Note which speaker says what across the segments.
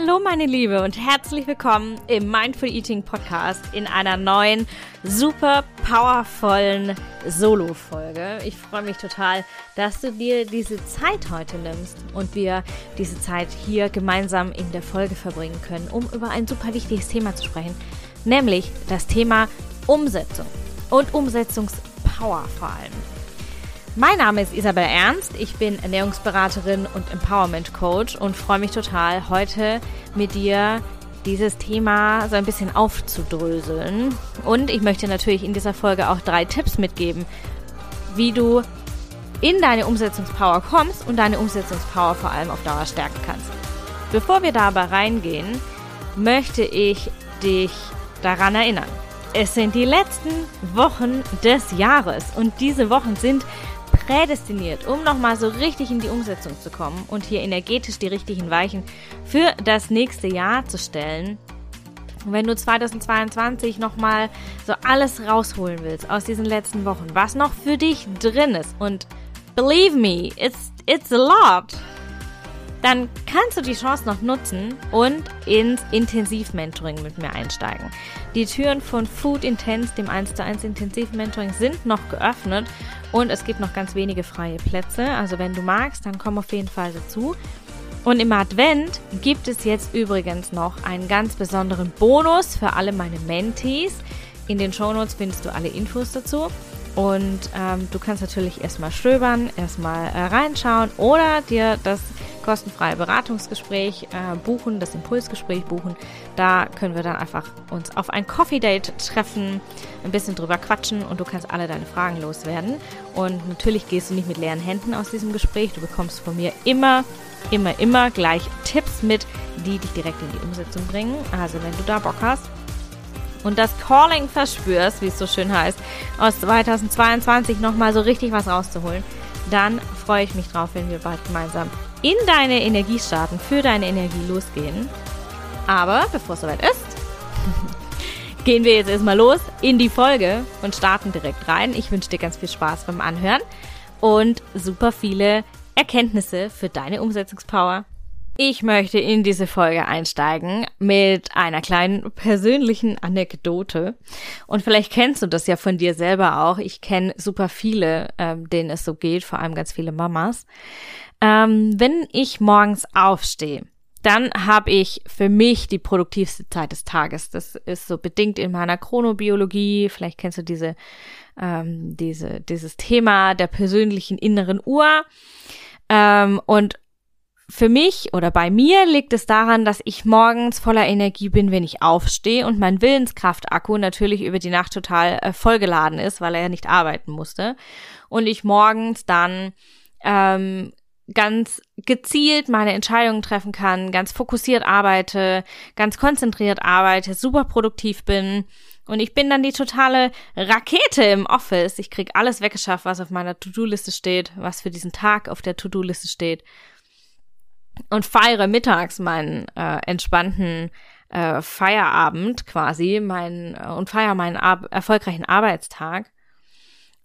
Speaker 1: Hallo meine Liebe und herzlich willkommen im Mindful Eating Podcast in einer neuen, super powervollen Solo-Folge. Ich freue mich total, dass du dir diese Zeit heute nimmst und wir diese Zeit hier gemeinsam in der Folge verbringen können, um über ein super wichtiges Thema zu sprechen, nämlich das Thema Umsetzung und Umsetzungspower vor allem. Mein Name ist Isabel Ernst, ich bin Ernährungsberaterin und Empowerment Coach und freue mich total, heute mit dir dieses Thema so ein bisschen aufzudröseln. Und ich möchte natürlich in dieser Folge auch drei Tipps mitgeben, wie du in deine Umsetzungspower kommst und deine Umsetzungspower vor allem auf Dauer stärken kannst. Bevor wir da aber reingehen, möchte ich dich daran erinnern. Es sind die letzten Wochen des Jahres und diese Wochen sind prädestiniert, um nochmal so richtig in die Umsetzung zu kommen und hier energetisch die richtigen Weichen für das nächste Jahr zu stellen. Und wenn du 2022 nochmal so alles rausholen willst aus diesen letzten Wochen, was noch für dich drin ist und believe me, it's, it's a lot dann kannst du die Chance noch nutzen und ins Intensivmentoring mit mir einsteigen. Die Türen von Food Intense, dem 1 zu 1 Intensivmentoring, sind noch geöffnet und es gibt noch ganz wenige freie Plätze. Also wenn du magst, dann komm auf jeden Fall dazu. Und im Advent gibt es jetzt übrigens noch einen ganz besonderen Bonus für alle meine Mentees. In den Shownotes findest du alle Infos dazu. Und ähm, du kannst natürlich erstmal stöbern, erstmal äh, reinschauen oder dir das kostenfreie Beratungsgespräch äh, buchen, das Impulsgespräch buchen. Da können wir dann einfach uns auf ein Coffee Date treffen, ein bisschen drüber quatschen und du kannst alle deine Fragen loswerden. Und natürlich gehst du nicht mit leeren Händen aus diesem Gespräch. Du bekommst von mir immer, immer, immer gleich Tipps mit, die dich direkt in die Umsetzung bringen. Also wenn du da Bock hast, und das Calling verspürst, wie es so schön heißt, aus 2022 nochmal so richtig was rauszuholen, dann freue ich mich drauf, wenn wir bald gemeinsam in deine Energie starten, für deine Energie losgehen. Aber bevor es soweit ist, gehen wir jetzt erstmal los in die Folge und starten direkt rein. Ich wünsche dir ganz viel Spaß beim Anhören und super viele Erkenntnisse für deine Umsetzungspower. Ich möchte in diese Folge einsteigen mit einer kleinen persönlichen Anekdote. Und vielleicht kennst du das ja von dir selber auch. Ich kenne super viele, ähm, denen es so geht, vor allem ganz viele Mamas. Ähm, wenn ich morgens aufstehe, dann habe ich für mich die produktivste Zeit des Tages. Das ist so bedingt in meiner Chronobiologie. Vielleicht kennst du diese, ähm, diese, dieses Thema der persönlichen inneren Uhr. Ähm, und für mich oder bei mir liegt es daran, dass ich morgens voller Energie bin, wenn ich aufstehe und mein Willenskraftakku natürlich über die Nacht total äh, vollgeladen ist, weil er ja nicht arbeiten musste. Und ich morgens dann ähm, ganz gezielt meine Entscheidungen treffen kann, ganz fokussiert arbeite, ganz konzentriert arbeite, super produktiv bin. Und ich bin dann die totale Rakete im Office. Ich krieg alles weggeschafft, was auf meiner To-Do-Liste steht, was für diesen Tag auf der To-Do-Liste steht. Und feiere mittags meinen äh, entspannten äh, Feierabend quasi, mein, äh, und feiere meinen Ar erfolgreichen Arbeitstag.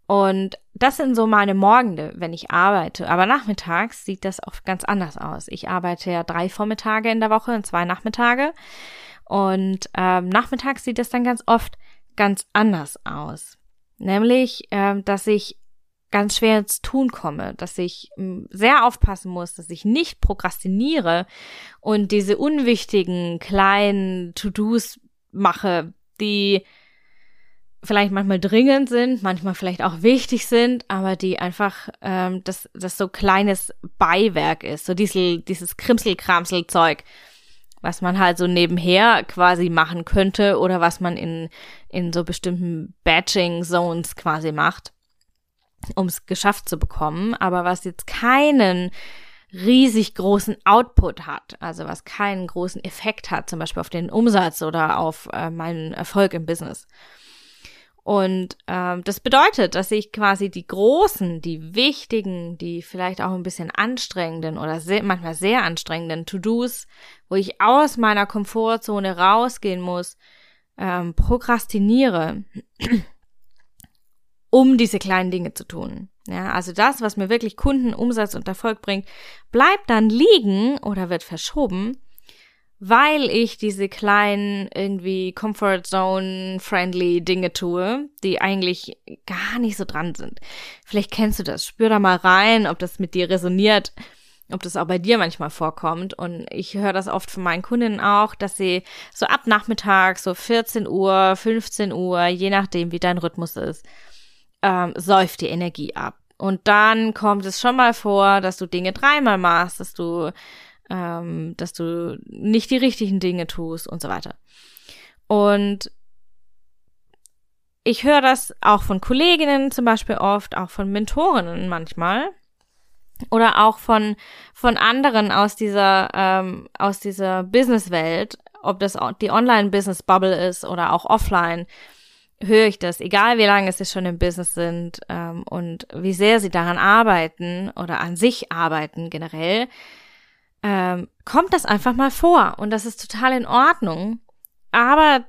Speaker 1: Und das sind so meine Morgende, wenn ich arbeite. Aber nachmittags sieht das oft ganz anders aus. Ich arbeite ja drei Vormittage in der Woche und zwei Nachmittage. Und ähm, nachmittags sieht das dann ganz oft ganz anders aus. Nämlich, ähm, dass ich ganz schwer ins Tun komme, dass ich hm, sehr aufpassen muss, dass ich nicht prokrastiniere und diese unwichtigen kleinen To-Dos mache, die vielleicht manchmal dringend sind, manchmal vielleicht auch wichtig sind, aber die einfach ähm, das, das so kleines Beiwerk ist, so dieses, dieses Krimsel-Kramsel-Zeug, was man halt so nebenher quasi machen könnte oder was man in, in so bestimmten Batching-Zones quasi macht, um es geschafft zu bekommen, aber was jetzt keinen riesig großen Output hat, also was keinen großen Effekt hat, zum Beispiel auf den Umsatz oder auf äh, meinen Erfolg im Business. Und ähm, das bedeutet, dass ich quasi die großen, die wichtigen, die vielleicht auch ein bisschen anstrengenden oder sehr, manchmal sehr anstrengenden To-Dos, wo ich aus meiner Komfortzone rausgehen muss, ähm, prokrastiniere, um diese kleinen Dinge zu tun. Ja, also das, was mir wirklich Kunden, Umsatz und Erfolg bringt, bleibt dann liegen oder wird verschoben, weil ich diese kleinen irgendwie Comfort Zone friendly Dinge tue, die eigentlich gar nicht so dran sind. Vielleicht kennst du das. Spür da mal rein, ob das mit dir resoniert, ob das auch bei dir manchmal vorkommt. Und ich höre das oft von meinen Kundinnen auch, dass sie so ab Nachmittag, so 14 Uhr, 15 Uhr, je nachdem, wie dein Rhythmus ist, ähm, säuft die Energie ab. Und dann kommt es schon mal vor, dass du Dinge dreimal machst, dass du ähm, dass du nicht die richtigen Dinge tust und so weiter. Und ich höre das auch von Kolleginnen zum Beispiel oft, auch von Mentorinnen manchmal oder auch von von anderen aus dieser ähm, aus dieser Businesswelt, ob das die Online-Business-Bubble ist oder auch offline, höre ich das, egal wie lange sie schon im Business sind ähm, und wie sehr sie daran arbeiten oder an sich arbeiten generell, ähm, kommt das einfach mal vor und das ist total in Ordnung. Aber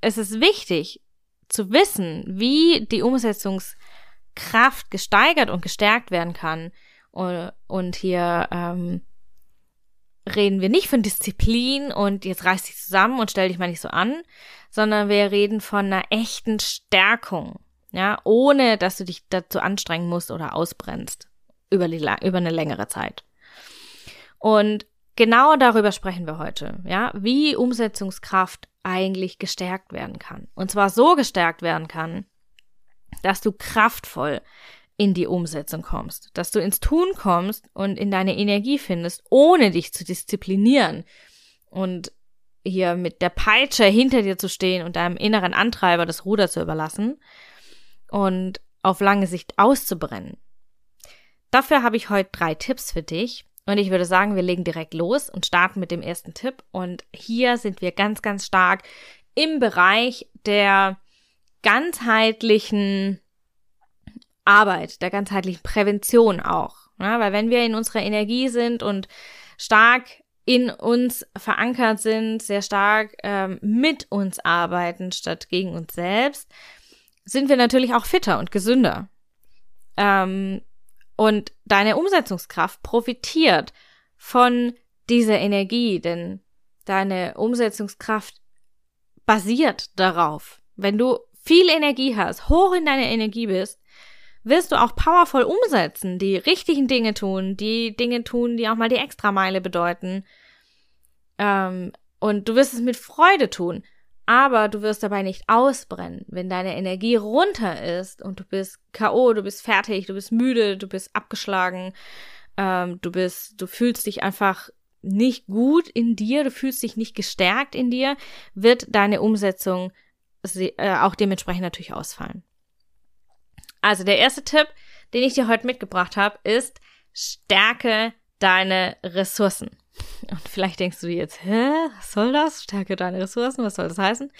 Speaker 1: es ist wichtig zu wissen, wie die Umsetzungskraft gesteigert und gestärkt werden kann. Und, hier ähm, reden wir nicht von Disziplin und jetzt reiß dich zusammen und stell dich mal nicht so an, sondern wir reden von einer echten Stärkung, ja, ohne dass du dich dazu anstrengen musst oder ausbrennst über, die, über eine längere Zeit. Und genau darüber sprechen wir heute, ja, wie Umsetzungskraft eigentlich gestärkt werden kann. Und zwar so gestärkt werden kann, dass du kraftvoll in die Umsetzung kommst, dass du ins Tun kommst und in deine Energie findest, ohne dich zu disziplinieren und hier mit der Peitsche hinter dir zu stehen und deinem inneren Antreiber das Ruder zu überlassen und auf lange Sicht auszubrennen. Dafür habe ich heute drei Tipps für dich, und ich würde sagen, wir legen direkt los und starten mit dem ersten Tipp. Und hier sind wir ganz, ganz stark im Bereich der ganzheitlichen Arbeit, der ganzheitlichen Prävention auch. Ja, weil wenn wir in unserer Energie sind und stark in uns verankert sind, sehr stark ähm, mit uns arbeiten statt gegen uns selbst, sind wir natürlich auch fitter und gesünder. Ähm, und deine Umsetzungskraft profitiert von dieser Energie, denn deine Umsetzungskraft basiert darauf. Wenn du viel Energie hast, hoch in deiner Energie bist, wirst du auch powervoll umsetzen, die richtigen Dinge tun, die Dinge tun, die auch mal die Extrameile bedeuten. Ähm, und du wirst es mit Freude tun aber du wirst dabei nicht ausbrennen. Wenn deine Energie runter ist und du bist K.O., du bist fertig, du bist müde, du bist abgeschlagen, ähm, du bist, du fühlst dich einfach nicht gut in dir, du fühlst dich nicht gestärkt in dir, wird deine Umsetzung äh, auch dementsprechend natürlich ausfallen. Also der erste Tipp, den ich dir heute mitgebracht habe, ist, stärke deine Ressourcen. Und vielleicht denkst du jetzt, hä, was soll das? Stärke deine Ressourcen, was soll das heißen?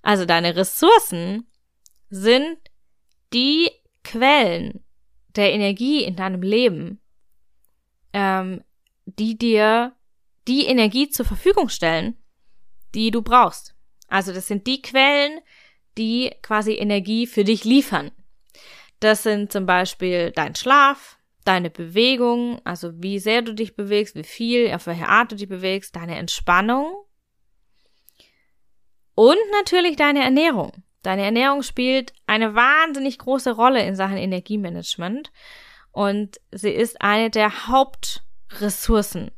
Speaker 1: Also deine Ressourcen sind die Quellen der Energie in deinem Leben, ähm, die dir die Energie zur Verfügung stellen, die du brauchst. Also das sind die Quellen, die quasi Energie für dich liefern. Das sind zum Beispiel dein Schlaf, deine Bewegung, also wie sehr du dich bewegst, wie viel, auf welche Art du dich bewegst, deine Entspannung und natürlich deine Ernährung. Deine Ernährung spielt eine wahnsinnig große Rolle in Sachen Energiemanagement und sie ist eine der Hauptressourcen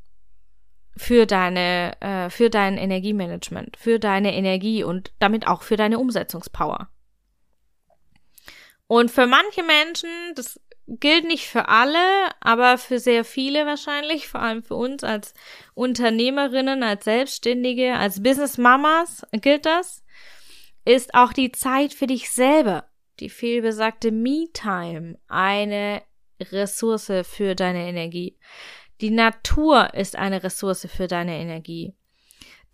Speaker 1: für deine, äh, für dein Energiemanagement, für deine Energie und damit auch für deine Umsetzungspower. Und für manche Menschen, das gilt nicht für alle, aber für sehr viele wahrscheinlich, vor allem für uns als Unternehmerinnen, als Selbstständige, als Business Mamas gilt das, ist auch die Zeit für dich selber, die vielbesagte Me-Time, eine Ressource für deine Energie. Die Natur ist eine Ressource für deine Energie.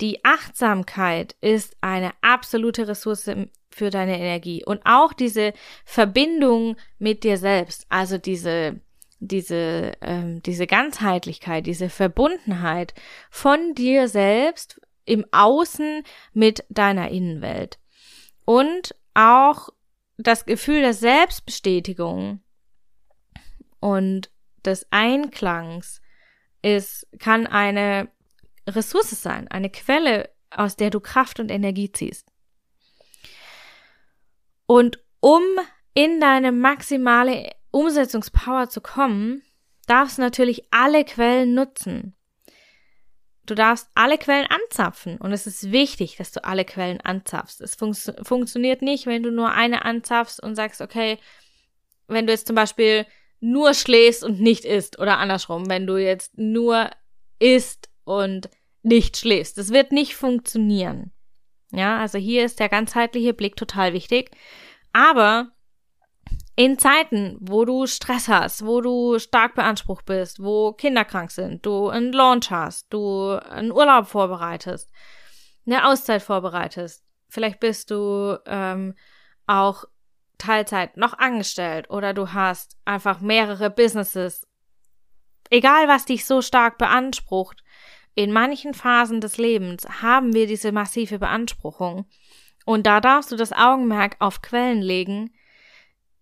Speaker 1: Die Achtsamkeit ist eine absolute Ressource für deine Energie. Und auch diese Verbindung mit dir selbst, also diese diese ähm, diese Ganzheitlichkeit, diese Verbundenheit von dir selbst im Außen mit deiner Innenwelt. Und auch das Gefühl der Selbstbestätigung und des Einklangs ist kann eine Ressource sein, eine Quelle, aus der du Kraft und Energie ziehst. Und um in deine maximale Umsetzungspower zu kommen, darfst du natürlich alle Quellen nutzen. Du darfst alle Quellen anzapfen und es ist wichtig, dass du alle Quellen anzapfst. Es fun funktioniert nicht, wenn du nur eine anzapfst und sagst, okay, wenn du jetzt zum Beispiel nur schläfst und nicht isst oder andersrum, wenn du jetzt nur isst und nicht schläfst. Das wird nicht funktionieren. Ja, also hier ist der ganzheitliche Blick total wichtig. Aber in Zeiten, wo du Stress hast, wo du stark beansprucht bist, wo Kinder krank sind, du einen Launch hast, du einen Urlaub vorbereitest, eine Auszeit vorbereitest, vielleicht bist du ähm, auch Teilzeit noch angestellt oder du hast einfach mehrere Businesses. Egal, was dich so stark beansprucht, in manchen Phasen des Lebens haben wir diese massive Beanspruchung. Und da darfst du das Augenmerk auf Quellen legen,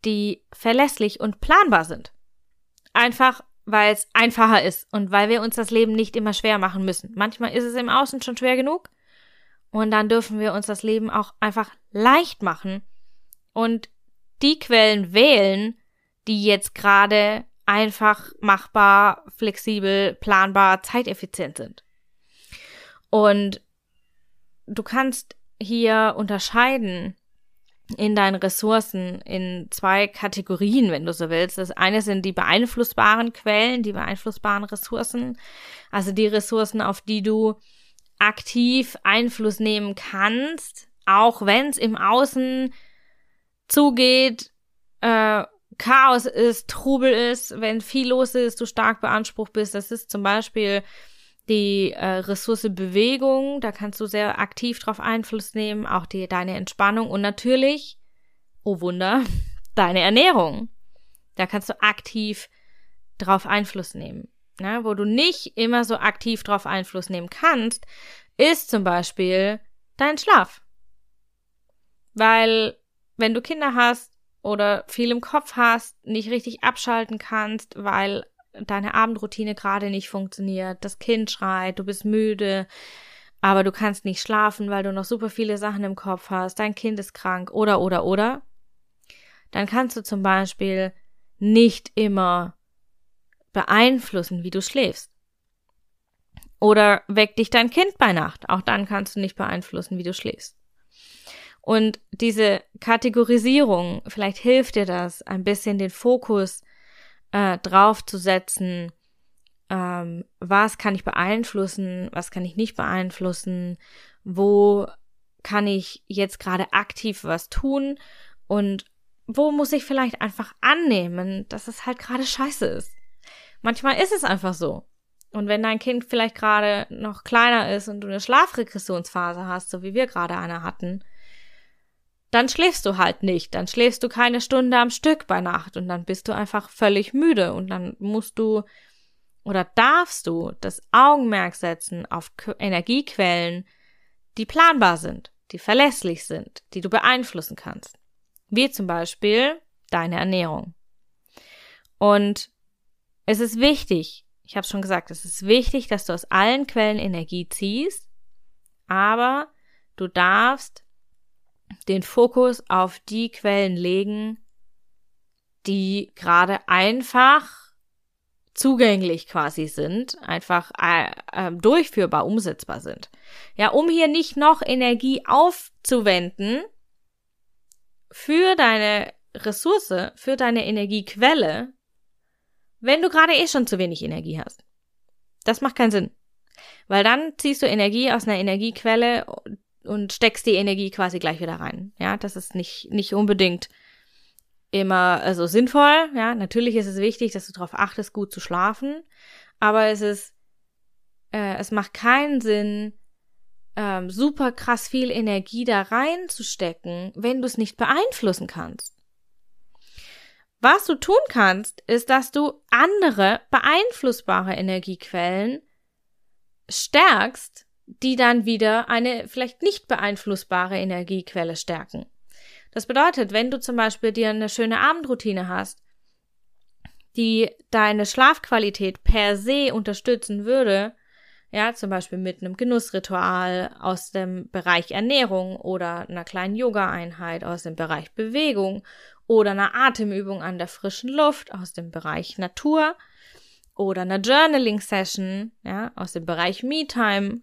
Speaker 1: die verlässlich und planbar sind. Einfach, weil es einfacher ist und weil wir uns das Leben nicht immer schwer machen müssen. Manchmal ist es im Außen schon schwer genug und dann dürfen wir uns das Leben auch einfach leicht machen und die Quellen wählen, die jetzt gerade einfach machbar, flexibel, planbar, zeiteffizient sind. Und du kannst hier unterscheiden in deinen Ressourcen in zwei Kategorien, wenn du so willst. Das eine sind die beeinflussbaren Quellen, die beeinflussbaren Ressourcen, also die Ressourcen, auf die du aktiv Einfluss nehmen kannst, auch wenn es im Außen zugeht, äh, Chaos ist, Trubel ist, wenn viel los ist, du stark beansprucht bist. Das ist zum Beispiel die äh, Ressource Bewegung, da kannst du sehr aktiv drauf Einfluss nehmen, auch die, deine Entspannung und natürlich, oh Wunder, deine Ernährung. Da kannst du aktiv drauf Einfluss nehmen. Ne? Wo du nicht immer so aktiv drauf Einfluss nehmen kannst, ist zum Beispiel dein Schlaf. Weil wenn du Kinder hast oder viel im Kopf hast, nicht richtig abschalten kannst, weil deine Abendroutine gerade nicht funktioniert, das Kind schreit, du bist müde, aber du kannst nicht schlafen, weil du noch super viele Sachen im Kopf hast, dein Kind ist krank oder oder oder, dann kannst du zum Beispiel nicht immer beeinflussen, wie du schläfst. Oder weckt dich dein Kind bei Nacht. Auch dann kannst du nicht beeinflussen, wie du schläfst. Und diese Kategorisierung, vielleicht hilft dir das, ein bisschen den Fokus äh, draufzusetzen, ähm, was kann ich beeinflussen, was kann ich nicht beeinflussen, wo kann ich jetzt gerade aktiv was tun und wo muss ich vielleicht einfach annehmen, dass es halt gerade scheiße ist. Manchmal ist es einfach so. Und wenn dein Kind vielleicht gerade noch kleiner ist und du eine Schlafregressionsphase hast, so wie wir gerade eine hatten, dann schläfst du halt nicht, dann schläfst du keine Stunde am Stück bei Nacht und dann bist du einfach völlig müde und dann musst du oder darfst du das Augenmerk setzen auf Energiequellen, die planbar sind, die verlässlich sind, die du beeinflussen kannst. Wie zum Beispiel deine Ernährung. Und es ist wichtig, ich habe schon gesagt, es ist wichtig, dass du aus allen Quellen Energie ziehst, aber du darfst den Fokus auf die Quellen legen, die gerade einfach zugänglich quasi sind, einfach äh, äh, durchführbar, umsetzbar sind. Ja, um hier nicht noch Energie aufzuwenden für deine Ressource, für deine Energiequelle, wenn du gerade eh schon zu wenig Energie hast. Das macht keinen Sinn. Weil dann ziehst du Energie aus einer Energiequelle, und steckst die Energie quasi gleich wieder rein. Ja, das ist nicht, nicht unbedingt immer also sinnvoll. Ja, natürlich ist es wichtig, dass du darauf achtest, gut zu schlafen. Aber es ist, äh, es macht keinen Sinn, ähm, super krass viel Energie da reinzustecken, wenn du es nicht beeinflussen kannst. Was du tun kannst, ist, dass du andere beeinflussbare Energiequellen stärkst die dann wieder eine vielleicht nicht beeinflussbare Energiequelle stärken. Das bedeutet, wenn du zum Beispiel dir eine schöne Abendroutine hast, die deine Schlafqualität per se unterstützen würde, Ja, zum Beispiel mit einem Genussritual aus dem Bereich Ernährung oder einer kleinen Yoga-Einheit aus dem Bereich Bewegung oder einer Atemübung an der frischen Luft aus dem Bereich Natur oder einer Journaling-Session, ja, aus dem Bereich Me-Time.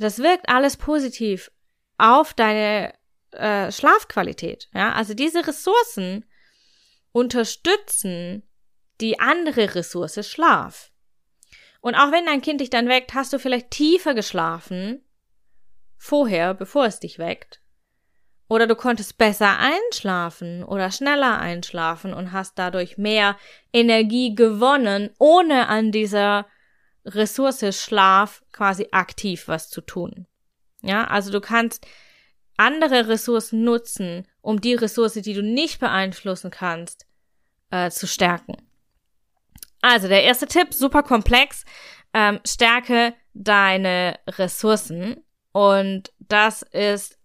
Speaker 1: Das wirkt alles positiv auf deine äh, Schlafqualität, ja. Also diese Ressourcen unterstützen die andere Ressource Schlaf. Und auch wenn dein Kind dich dann weckt, hast du vielleicht tiefer geschlafen vorher, bevor es dich weckt. Oder du konntest besser einschlafen oder schneller einschlafen und hast dadurch mehr Energie gewonnen, ohne an dieser Ressource Schlaf quasi aktiv was zu tun. Ja, also du kannst andere Ressourcen nutzen, um die Ressource, die du nicht beeinflussen kannst, äh, zu stärken. Also der erste Tipp, super komplex, ähm, stärke deine Ressourcen. Und das ist,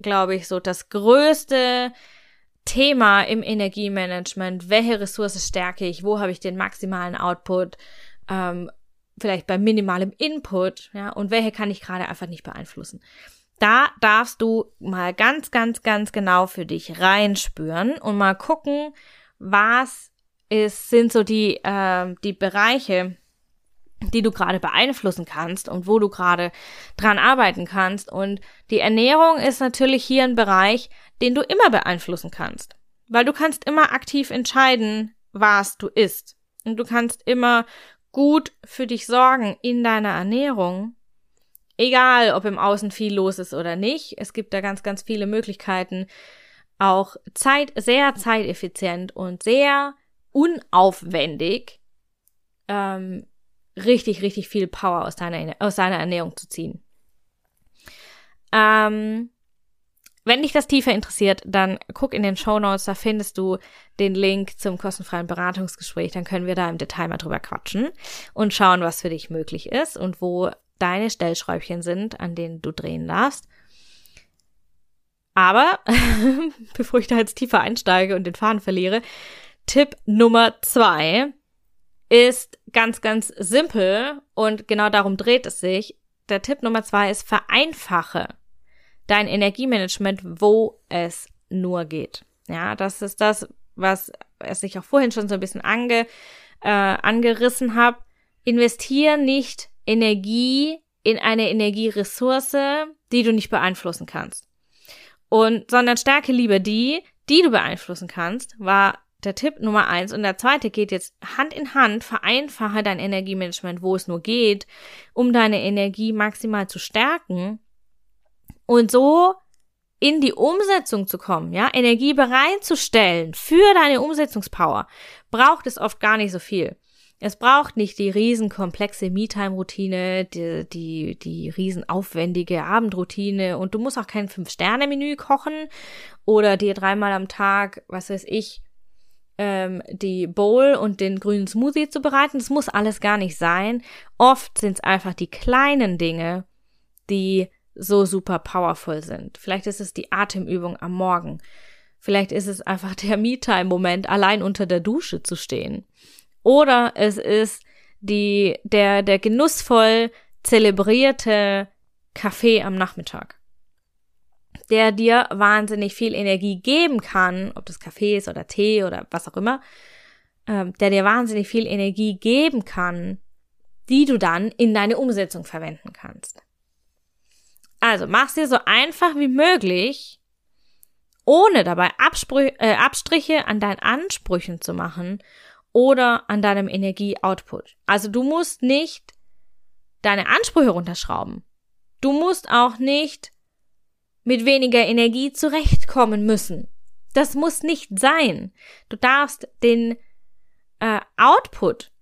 Speaker 1: glaube ich, so das größte Thema im Energiemanagement. Welche Ressource stärke ich? Wo habe ich den maximalen Output? Ähm, vielleicht bei minimalem Input, ja, und welche kann ich gerade einfach nicht beeinflussen. Da darfst du mal ganz, ganz, ganz genau für dich reinspüren und mal gucken, was ist, sind so die, äh, die Bereiche, die du gerade beeinflussen kannst und wo du gerade dran arbeiten kannst. Und die Ernährung ist natürlich hier ein Bereich, den du immer beeinflussen kannst. Weil du kannst immer aktiv entscheiden, was du isst. Und du kannst immer gut für dich sorgen in deiner Ernährung. Egal, ob im Außen viel los ist oder nicht. Es gibt da ganz, ganz viele Möglichkeiten, auch Zeit, sehr zeiteffizient und sehr unaufwendig ähm, richtig, richtig viel Power aus deiner, aus deiner Ernährung zu ziehen. Ähm, wenn dich das tiefer interessiert, dann guck in den Show Notes, da findest du den Link zum kostenfreien Beratungsgespräch. Dann können wir da im Detail mal drüber quatschen und schauen, was für dich möglich ist und wo deine Stellschräubchen sind, an denen du drehen darfst. Aber bevor ich da jetzt tiefer einsteige und den Faden verliere, Tipp Nummer zwei ist ganz, ganz simpel und genau darum dreht es sich. Der Tipp Nummer zwei ist vereinfache dein Energiemanagement, wo es nur geht. Ja, das ist das, was, ich auch vorhin schon so ein bisschen ange, äh, angerissen habe. Investier nicht Energie in eine Energieressource, die du nicht beeinflussen kannst. Und, sondern stärke lieber die, die du beeinflussen kannst, war der Tipp Nummer eins. Und der zweite geht jetzt Hand in Hand, vereinfache dein Energiemanagement, wo es nur geht, um deine Energie maximal zu stärken und so in die Umsetzung zu kommen, ja, Energie bereitzustellen für deine Umsetzungspower, braucht es oft gar nicht so viel. Es braucht nicht die riesenkomplexe Me-Time-Routine, die, die, die riesenaufwendige Abendroutine und du musst auch kein Fünf-Sterne-Menü kochen oder dir dreimal am Tag, was weiß ich, ähm, die Bowl und den grünen Smoothie zu bereiten. Das muss alles gar nicht sein. Oft sind es einfach die kleinen Dinge, die so super powerful sind. Vielleicht ist es die Atemübung am Morgen. Vielleicht ist es einfach der Me-Time-Moment, allein unter der Dusche zu stehen. Oder es ist die, der, der genussvoll zelebrierte Kaffee am Nachmittag der dir wahnsinnig viel Energie geben kann, ob das Kaffee ist oder Tee oder was auch immer, ähm, der dir wahnsinnig viel Energie geben kann, die du dann in deine Umsetzung verwenden kannst. Also mach's dir so einfach wie möglich, ohne dabei Absprü äh, Abstriche an deinen Ansprüchen zu machen oder an deinem Energieoutput. Also du musst nicht deine Ansprüche runterschrauben. Du musst auch nicht mit weniger Energie zurechtkommen müssen. Das muss nicht sein. Du darfst den äh, Output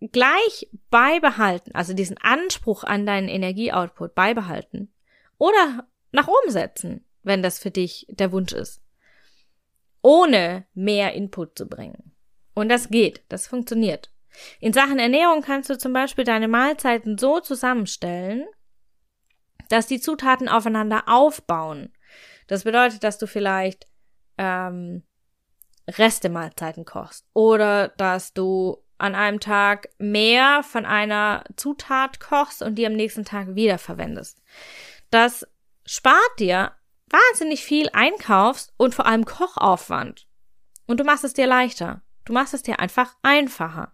Speaker 1: gleich beibehalten, also diesen Anspruch an deinen Energieoutput beibehalten oder nach oben setzen, wenn das für dich der Wunsch ist, ohne mehr Input zu bringen. Und das geht, das funktioniert. In Sachen Ernährung kannst du zum Beispiel deine Mahlzeiten so zusammenstellen, dass die Zutaten aufeinander aufbauen. Das bedeutet, dass du vielleicht ähm, Reste Mahlzeiten kochst oder dass du an einem Tag mehr von einer Zutat kochst und die am nächsten Tag wiederverwendest. Das spart dir wahnsinnig viel Einkaufs- und vor allem Kochaufwand. Und du machst es dir leichter. Du machst es dir einfach einfacher.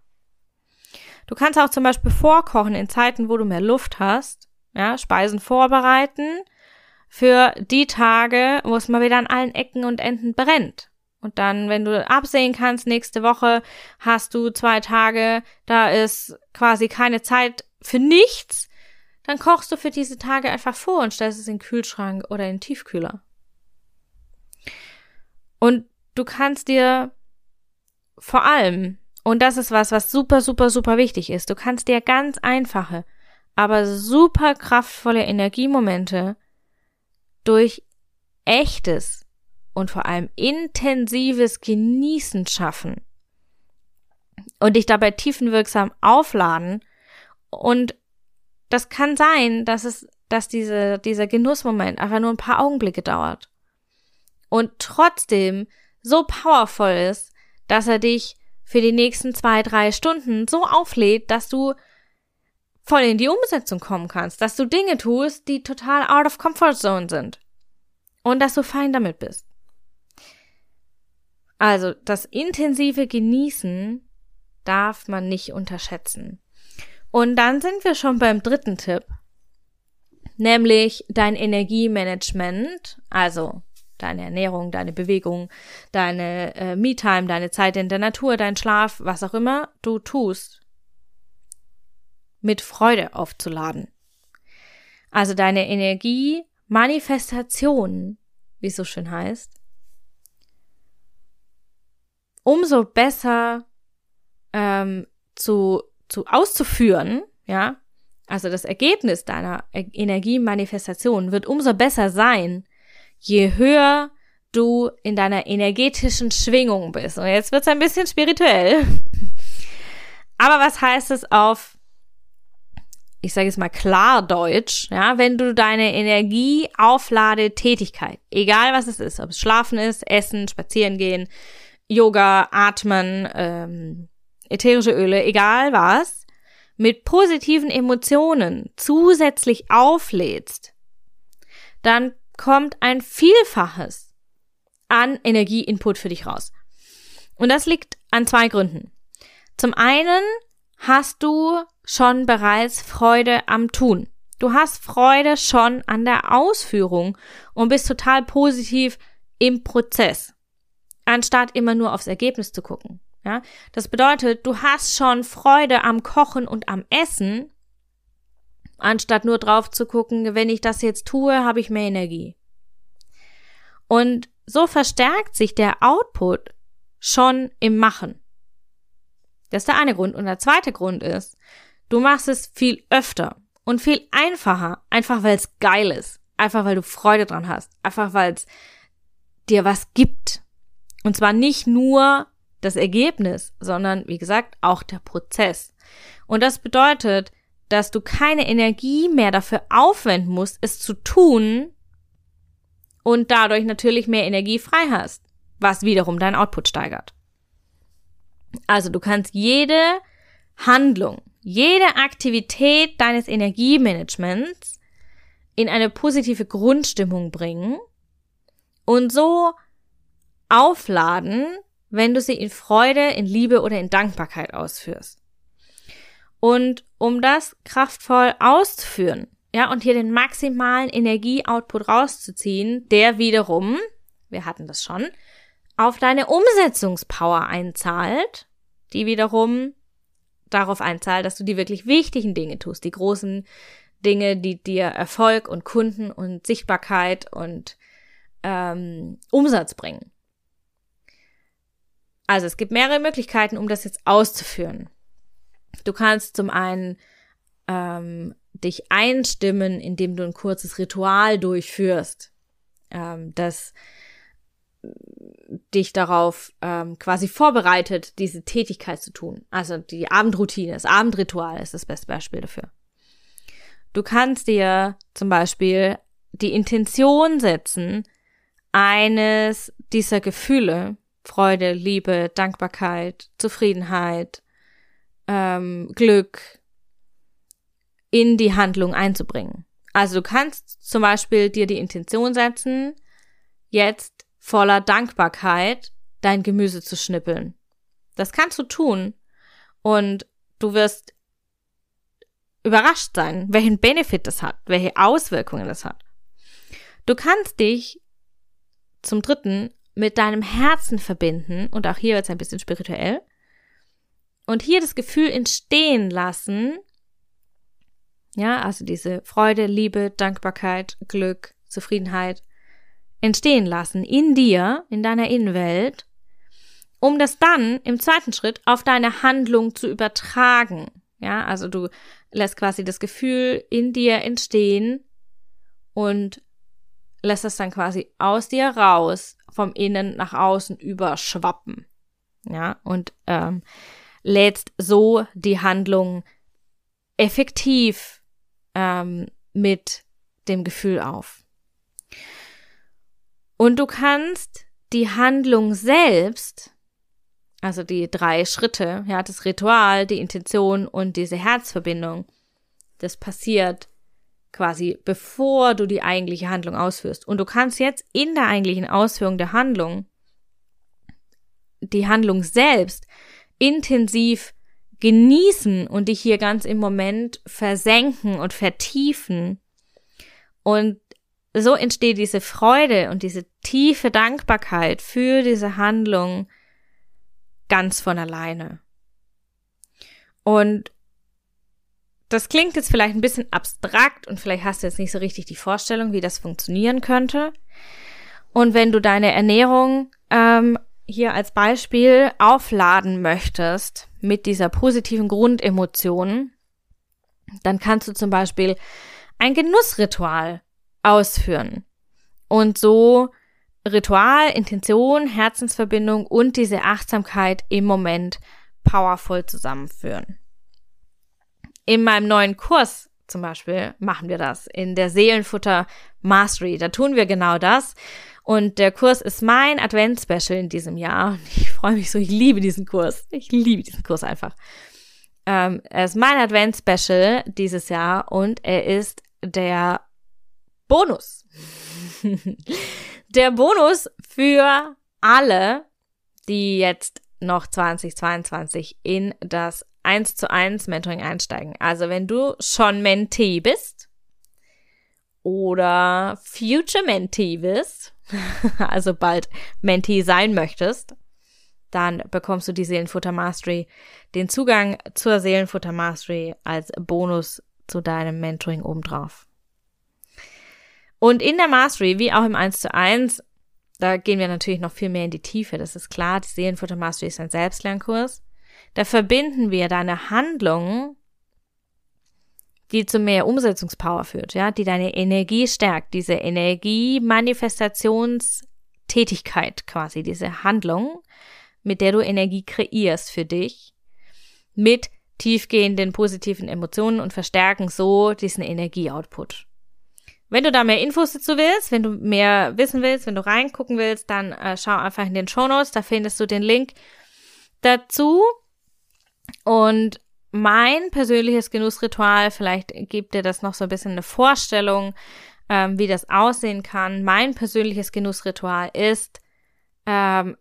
Speaker 1: Du kannst auch zum Beispiel vorkochen in Zeiten, wo du mehr Luft hast, ja, Speisen vorbereiten für die Tage, wo es mal wieder an allen Ecken und Enden brennt. Und dann, wenn du absehen kannst, nächste Woche hast du zwei Tage, da ist quasi keine Zeit für nichts, dann kochst du für diese Tage einfach vor und stellst es in den Kühlschrank oder in den Tiefkühler. Und du kannst dir vor allem, und das ist was, was super, super, super wichtig ist, du kannst dir ganz einfache, aber super kraftvolle Energiemomente durch echtes und vor allem intensives Genießen schaffen und dich dabei tiefenwirksam aufladen und das kann sein, dass es, dass diese, dieser Genussmoment einfach nur ein paar Augenblicke dauert und trotzdem so powerful ist, dass er dich für die nächsten zwei, drei Stunden so auflädt, dass du voll in die Umsetzung kommen kannst, dass du Dinge tust, die total out of comfort zone sind und dass du fein damit bist. Also das intensive Genießen darf man nicht unterschätzen. Und dann sind wir schon beim dritten Tipp, nämlich dein Energiemanagement, also deine Ernährung, deine Bewegung, deine äh, Me-Time, deine Zeit in der Natur, dein Schlaf, was auch immer du tust, mit Freude aufzuladen. Also deine Energiemanifestation, wie es so schön heißt, umso besser ähm, zu, zu auszuführen, ja, also das Ergebnis deiner e-, Energiemanifestation wird umso besser sein, je höher du in deiner energetischen Schwingung bist. Und jetzt wird's ein bisschen spirituell. Aber was heißt es auf, ich sage jetzt mal klar Deutsch, ja, wenn du deine Energieaufladetätigkeit, egal was es ist, ob es Schlafen ist, Essen, Spazieren gehen, Yoga, Atmen, ähm, ätherische Öle, egal was, mit positiven Emotionen zusätzlich auflädst, dann kommt ein Vielfaches an Energieinput für dich raus. Und das liegt an zwei Gründen. Zum einen hast du schon bereits Freude am Tun. Du hast Freude schon an der Ausführung und bist total positiv im Prozess, anstatt immer nur aufs Ergebnis zu gucken. Ja, das bedeutet, du hast schon Freude am Kochen und am Essen anstatt nur drauf zu gucken, wenn ich das jetzt tue, habe ich mehr Energie. Und so verstärkt sich der Output schon im Machen. Das ist der eine Grund. Und der zweite Grund ist, du machst es viel öfter und viel einfacher, einfach weil es geil ist, einfach weil du Freude dran hast, einfach weil es dir was gibt. Und zwar nicht nur das Ergebnis, sondern wie gesagt auch der Prozess. Und das bedeutet, dass du keine Energie mehr dafür aufwenden musst, es zu tun und dadurch natürlich mehr Energie frei hast, was wiederum dein Output steigert. Also du kannst jede Handlung, jede Aktivität deines Energiemanagements in eine positive Grundstimmung bringen und so aufladen, wenn du sie in Freude, in Liebe oder in Dankbarkeit ausführst. Und um das kraftvoll auszuführen, ja, und hier den maximalen Energieoutput rauszuziehen, der wiederum, wir hatten das schon, auf deine Umsetzungspower einzahlt, die wiederum darauf einzahlt, dass du die wirklich wichtigen Dinge tust, die großen Dinge, die dir Erfolg und Kunden und Sichtbarkeit und ähm, Umsatz bringen. Also es gibt mehrere Möglichkeiten, um das jetzt auszuführen. Du kannst zum einen ähm, dich einstimmen, indem du ein kurzes Ritual durchführst, ähm, das dich darauf ähm, quasi vorbereitet, diese Tätigkeit zu tun. Also die Abendroutine, das Abendritual ist das beste Beispiel dafür. Du kannst dir zum Beispiel die Intention setzen, eines dieser Gefühle, Freude, Liebe, Dankbarkeit, Zufriedenheit, ähm, Glück in die Handlung einzubringen. Also du kannst zum Beispiel dir die Intention setzen, jetzt voller Dankbarkeit dein Gemüse zu schnippeln. Das kannst du tun und du wirst überrascht sein, welchen Benefit das hat, welche Auswirkungen das hat. Du kannst dich zum dritten mit deinem Herzen verbinden und auch hier wird ein bisschen spirituell und hier das Gefühl entstehen lassen, ja, also diese Freude, Liebe, Dankbarkeit, Glück, Zufriedenheit entstehen lassen in dir, in deiner Innenwelt, um das dann im zweiten Schritt auf deine Handlung zu übertragen. Ja, also du lässt quasi das Gefühl in dir entstehen und lässt es dann quasi aus dir raus, vom Innen nach außen überschwappen. Ja, und ähm, lädst so die Handlung effektiv ähm, mit dem Gefühl auf. Und du kannst die Handlung selbst, also die drei Schritte, ja, das Ritual, die Intention und diese Herzverbindung, das passiert quasi bevor du die eigentliche Handlung ausführst. Und du kannst jetzt in der eigentlichen Ausführung der Handlung die Handlung selbst intensiv genießen und dich hier ganz im Moment versenken und vertiefen. Und so entsteht diese Freude und diese tiefe Dankbarkeit für diese Handlung ganz von alleine. Und das klingt jetzt vielleicht ein bisschen abstrakt und vielleicht hast du jetzt nicht so richtig die Vorstellung, wie das funktionieren könnte. Und wenn du deine Ernährung ähm, hier als Beispiel aufladen möchtest mit dieser positiven Grundemotion, dann kannst du zum Beispiel ein Genussritual ausführen und so Ritual, Intention, Herzensverbindung und diese Achtsamkeit im Moment powervoll zusammenführen. In meinem neuen Kurs zum Beispiel machen wir das in der Seelenfutter Mastery. Da tun wir genau das. Und der Kurs ist mein Advents-Special in diesem Jahr. Ich freue mich so, ich liebe diesen Kurs. Ich liebe diesen Kurs einfach. Ähm, er ist mein Advents-Special dieses Jahr und er ist der Bonus. der Bonus für alle, die jetzt noch 2022 in das 1 zu 1 Mentoring einsteigen. Also wenn du schon Mentee bist oder Future Mentee bist, also bald Mentee sein möchtest, dann bekommst du die Seelenfutter Mastery, den Zugang zur Seelenfutter Mastery als Bonus zu deinem Mentoring obendrauf. Und in der Mastery, wie auch im 1 zu 1, da gehen wir natürlich noch viel mehr in die Tiefe, das ist klar. Die Seelenfutter Mastery ist ein Selbstlernkurs. Da verbinden wir deine Handlungen die zu mehr Umsetzungspower führt, ja, die deine Energie stärkt, diese Energiemanifestationstätigkeit quasi, diese Handlung, mit der du Energie kreierst für dich, mit tiefgehenden positiven Emotionen und verstärken so diesen Energieoutput. Wenn du da mehr Infos dazu willst, wenn du mehr wissen willst, wenn du reingucken willst, dann äh, schau einfach in den Show Notes, da findest du den Link dazu. Und mein persönliches Genussritual, vielleicht gibt dir das noch so ein bisschen eine Vorstellung, ähm, wie das aussehen kann. Mein persönliches Genussritual ist ähm,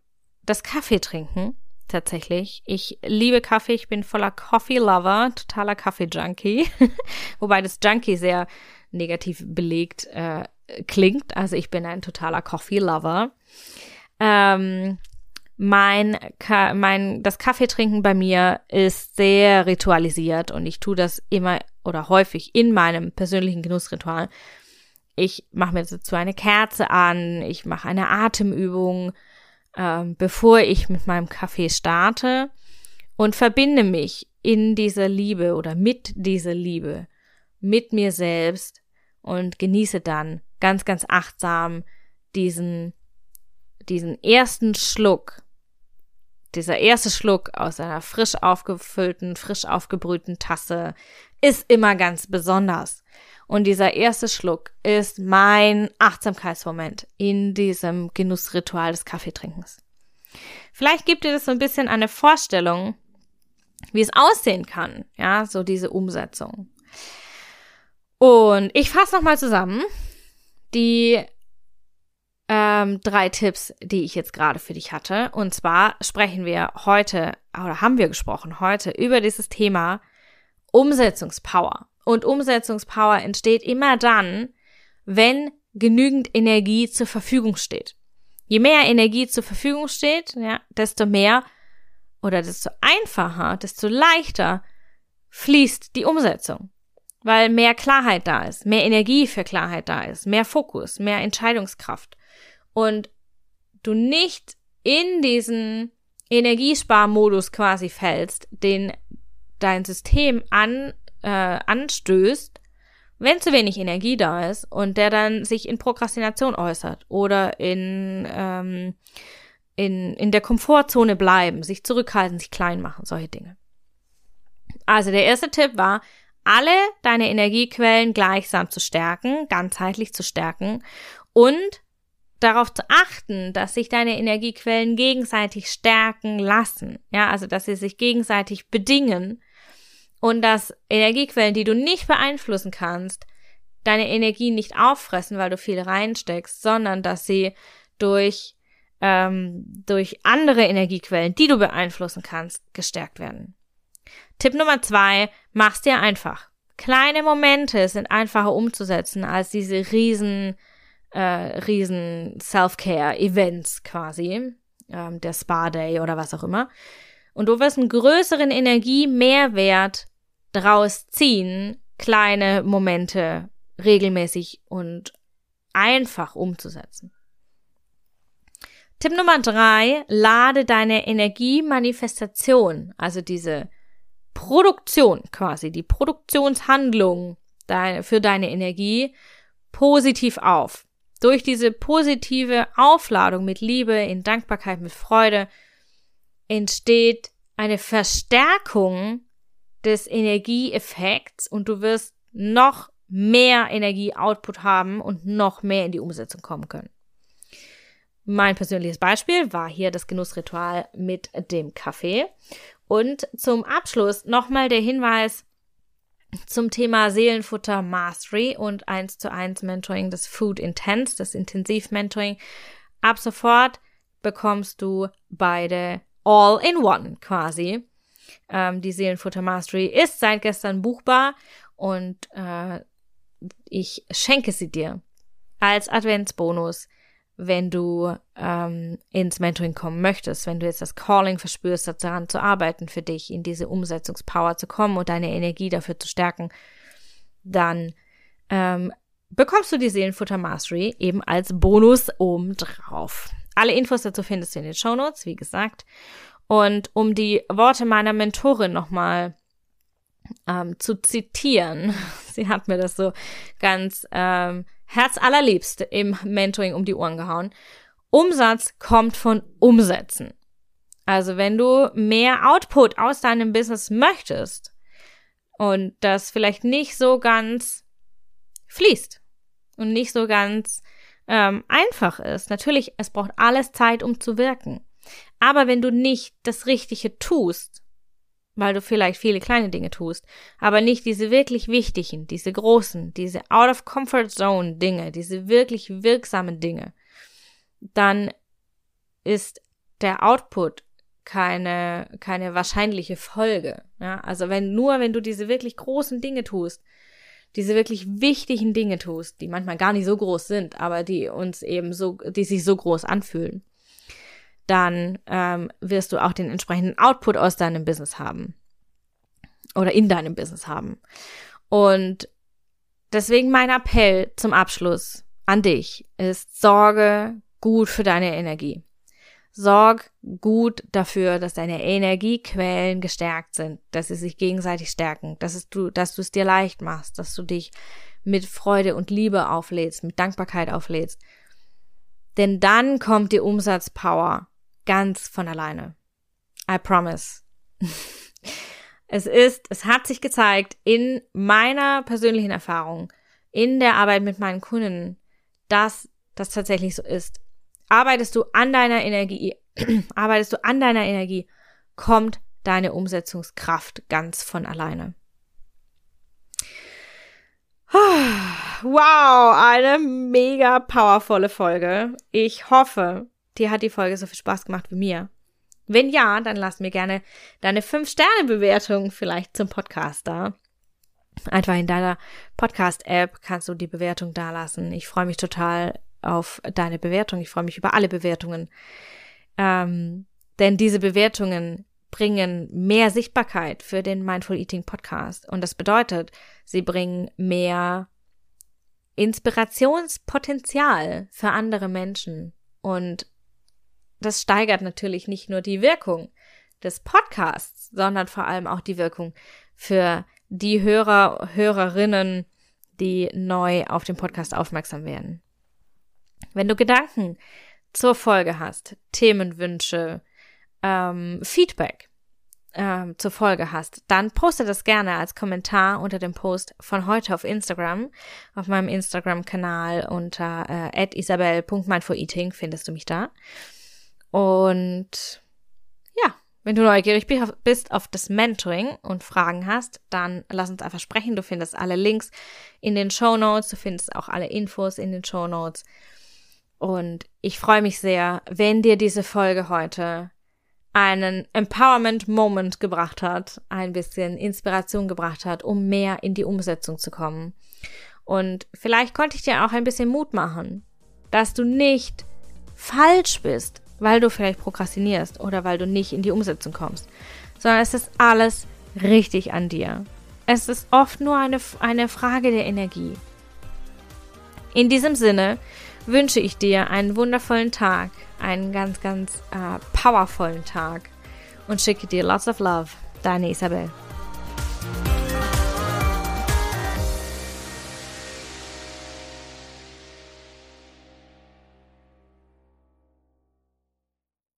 Speaker 1: das Kaffee trinken. Tatsächlich. Ich liebe Kaffee. Ich bin voller Coffee-Lover, totaler Kaffee-Junkie. Wobei das Junkie sehr negativ belegt äh, klingt. Also ich bin ein totaler Coffee-Lover. Ähm, mein, mein, das Kaffeetrinken bei mir ist sehr ritualisiert und ich tue das immer oder häufig in meinem persönlichen Genussritual. Ich mache mir dazu eine Kerze an, ich mache eine Atemübung, ähm, bevor ich mit meinem Kaffee starte und verbinde mich in dieser Liebe oder mit dieser Liebe mit mir selbst und genieße dann ganz, ganz achtsam diesen, diesen ersten Schluck dieser erste Schluck aus einer frisch aufgefüllten, frisch aufgebrühten Tasse ist immer ganz besonders. Und dieser erste Schluck ist mein Achtsamkeitsmoment in diesem Genussritual des Kaffeetrinkens. Vielleicht gibt dir das so ein bisschen eine Vorstellung, wie es aussehen kann, ja, so diese Umsetzung. Und ich fasse nochmal zusammen die ähm, drei Tipps, die ich jetzt gerade für dich hatte. Und zwar sprechen wir heute, oder haben wir gesprochen heute über dieses Thema Umsetzungspower. Und Umsetzungspower entsteht immer dann, wenn genügend Energie zur Verfügung steht. Je mehr Energie zur Verfügung steht, ja, desto mehr oder desto einfacher, desto leichter fließt die Umsetzung. Weil mehr Klarheit da ist, mehr Energie für Klarheit da ist, mehr Fokus, mehr Entscheidungskraft. Und du nicht in diesen Energiesparmodus quasi fällst, den dein System an, äh, anstößt, wenn zu wenig Energie da ist und der dann sich in Prokrastination äußert oder in, ähm, in, in der Komfortzone bleiben, sich zurückhalten, sich klein machen, solche Dinge. Also der erste Tipp war, alle deine Energiequellen gleichsam zu stärken, ganzheitlich zu stärken und darauf zu achten, dass sich deine Energiequellen gegenseitig stärken lassen. Ja, also dass sie sich gegenseitig bedingen und dass Energiequellen, die du nicht beeinflussen kannst, deine Energie nicht auffressen, weil du viel reinsteckst, sondern dass sie durch ähm, durch andere Energiequellen, die du beeinflussen kannst, gestärkt werden. Tipp Nummer zwei, mach's dir einfach. Kleine Momente sind einfacher umzusetzen als diese riesen, äh, riesen Self-Care-Events quasi, ähm, der Spa-Day oder was auch immer. Und du wirst einen größeren Energie-Mehrwert draus ziehen, kleine Momente regelmäßig und einfach umzusetzen. Tipp Nummer drei, lade deine Energiemanifestation, also diese Produktion quasi, die Produktionshandlung für deine Energie positiv auf. Durch diese positive Aufladung mit Liebe, in Dankbarkeit, mit Freude entsteht eine Verstärkung des Energieeffekts und du wirst noch mehr Energie-Output haben und noch mehr in die Umsetzung kommen können. Mein persönliches Beispiel war hier das Genussritual mit dem Kaffee. Und zum Abschluss nochmal der Hinweis zum Thema Seelenfutter Mastery und 1 zu 1 Mentoring, das Food Intense, das Intensiv-Mentoring. Ab sofort bekommst du beide all in one quasi. Ähm, die Seelenfutter Mastery ist seit gestern buchbar und äh, ich schenke sie dir als Adventsbonus wenn du ähm, ins Mentoring kommen möchtest, wenn du jetzt das Calling verspürst, daran zu arbeiten für dich, in diese Umsetzungspower zu kommen und deine Energie dafür zu stärken, dann ähm, bekommst du die Seelenfutter Mastery eben als Bonus obendrauf. Alle Infos dazu findest du in den Show Notes, wie gesagt. Und um die Worte meiner Mentorin nochmal ähm, zu zitieren, sie hat mir das so ganz ähm, herzallerliebst im Mentoring um die Ohren gehauen. Umsatz kommt von Umsetzen. Also wenn du mehr Output aus deinem Business möchtest und das vielleicht nicht so ganz fließt und nicht so ganz ähm, einfach ist. Natürlich, es braucht alles Zeit, um zu wirken. Aber wenn du nicht das Richtige tust, weil du vielleicht viele kleine Dinge tust, aber nicht diese wirklich wichtigen, diese großen, diese out of comfort zone Dinge, diese wirklich wirksamen Dinge, dann ist der Output keine, keine wahrscheinliche Folge. Ja, also wenn nur, wenn du diese wirklich großen Dinge tust, diese wirklich wichtigen Dinge tust, die manchmal gar nicht so groß sind, aber die uns eben so, die sich so groß anfühlen, dann ähm, wirst du auch den entsprechenden Output aus deinem Business haben. Oder in deinem Business haben. Und deswegen mein Appell zum Abschluss an dich ist, sorge gut für deine Energie. Sorg gut dafür, dass deine Energiequellen gestärkt sind, dass sie sich gegenseitig stärken, dass es du, dass du es dir leicht machst, dass du dich mit Freude und Liebe auflädst, mit Dankbarkeit auflädst. Denn dann kommt die Umsatzpower Ganz von alleine. I promise. es ist, es hat sich gezeigt in meiner persönlichen Erfahrung, in der Arbeit mit meinen Kunden, dass das tatsächlich so ist. Arbeitest du an deiner Energie, arbeitest du an deiner Energie, kommt deine Umsetzungskraft ganz von alleine. Wow, eine mega powervolle Folge. Ich hoffe, dir hat die Folge so viel Spaß gemacht wie mir. Wenn ja, dann lass mir gerne deine 5-Sterne-Bewertung vielleicht zum Podcast da. Einfach in deiner Podcast-App kannst du die Bewertung dalassen. Ich freue mich total auf deine Bewertung. Ich freue mich über alle Bewertungen. Ähm, denn diese Bewertungen bringen mehr Sichtbarkeit für den Mindful Eating Podcast. Und das bedeutet, sie bringen mehr Inspirationspotenzial für andere Menschen. Und das steigert natürlich nicht nur die Wirkung des Podcasts, sondern vor allem auch die Wirkung für die Hörer, Hörerinnen, die neu auf den Podcast aufmerksam werden. Wenn du Gedanken zur Folge hast, Themenwünsche, ähm, Feedback ähm, zur Folge hast, dann poste das gerne als Kommentar unter dem Post von heute auf Instagram. Auf meinem Instagram-Kanal unter äh, isabel.mindforeating findest du mich da. Und ja, wenn du neugierig bist auf das Mentoring und Fragen hast, dann lass uns einfach sprechen. Du findest alle Links in den Show Notes, du findest auch alle Infos in den Show Notes. Und ich freue mich sehr, wenn dir diese Folge heute einen Empowerment Moment gebracht hat, ein bisschen Inspiration gebracht hat, um mehr in die Umsetzung zu kommen. Und vielleicht konnte ich dir auch ein bisschen Mut machen, dass du nicht falsch bist, weil du vielleicht prokrastinierst oder weil du nicht in die Umsetzung kommst, sondern es ist alles richtig an dir. Es ist oft nur eine, eine Frage der Energie. In diesem Sinne wünsche ich dir einen wundervollen Tag, einen ganz, ganz äh, powervollen Tag und schicke dir lots of love. Deine Isabel.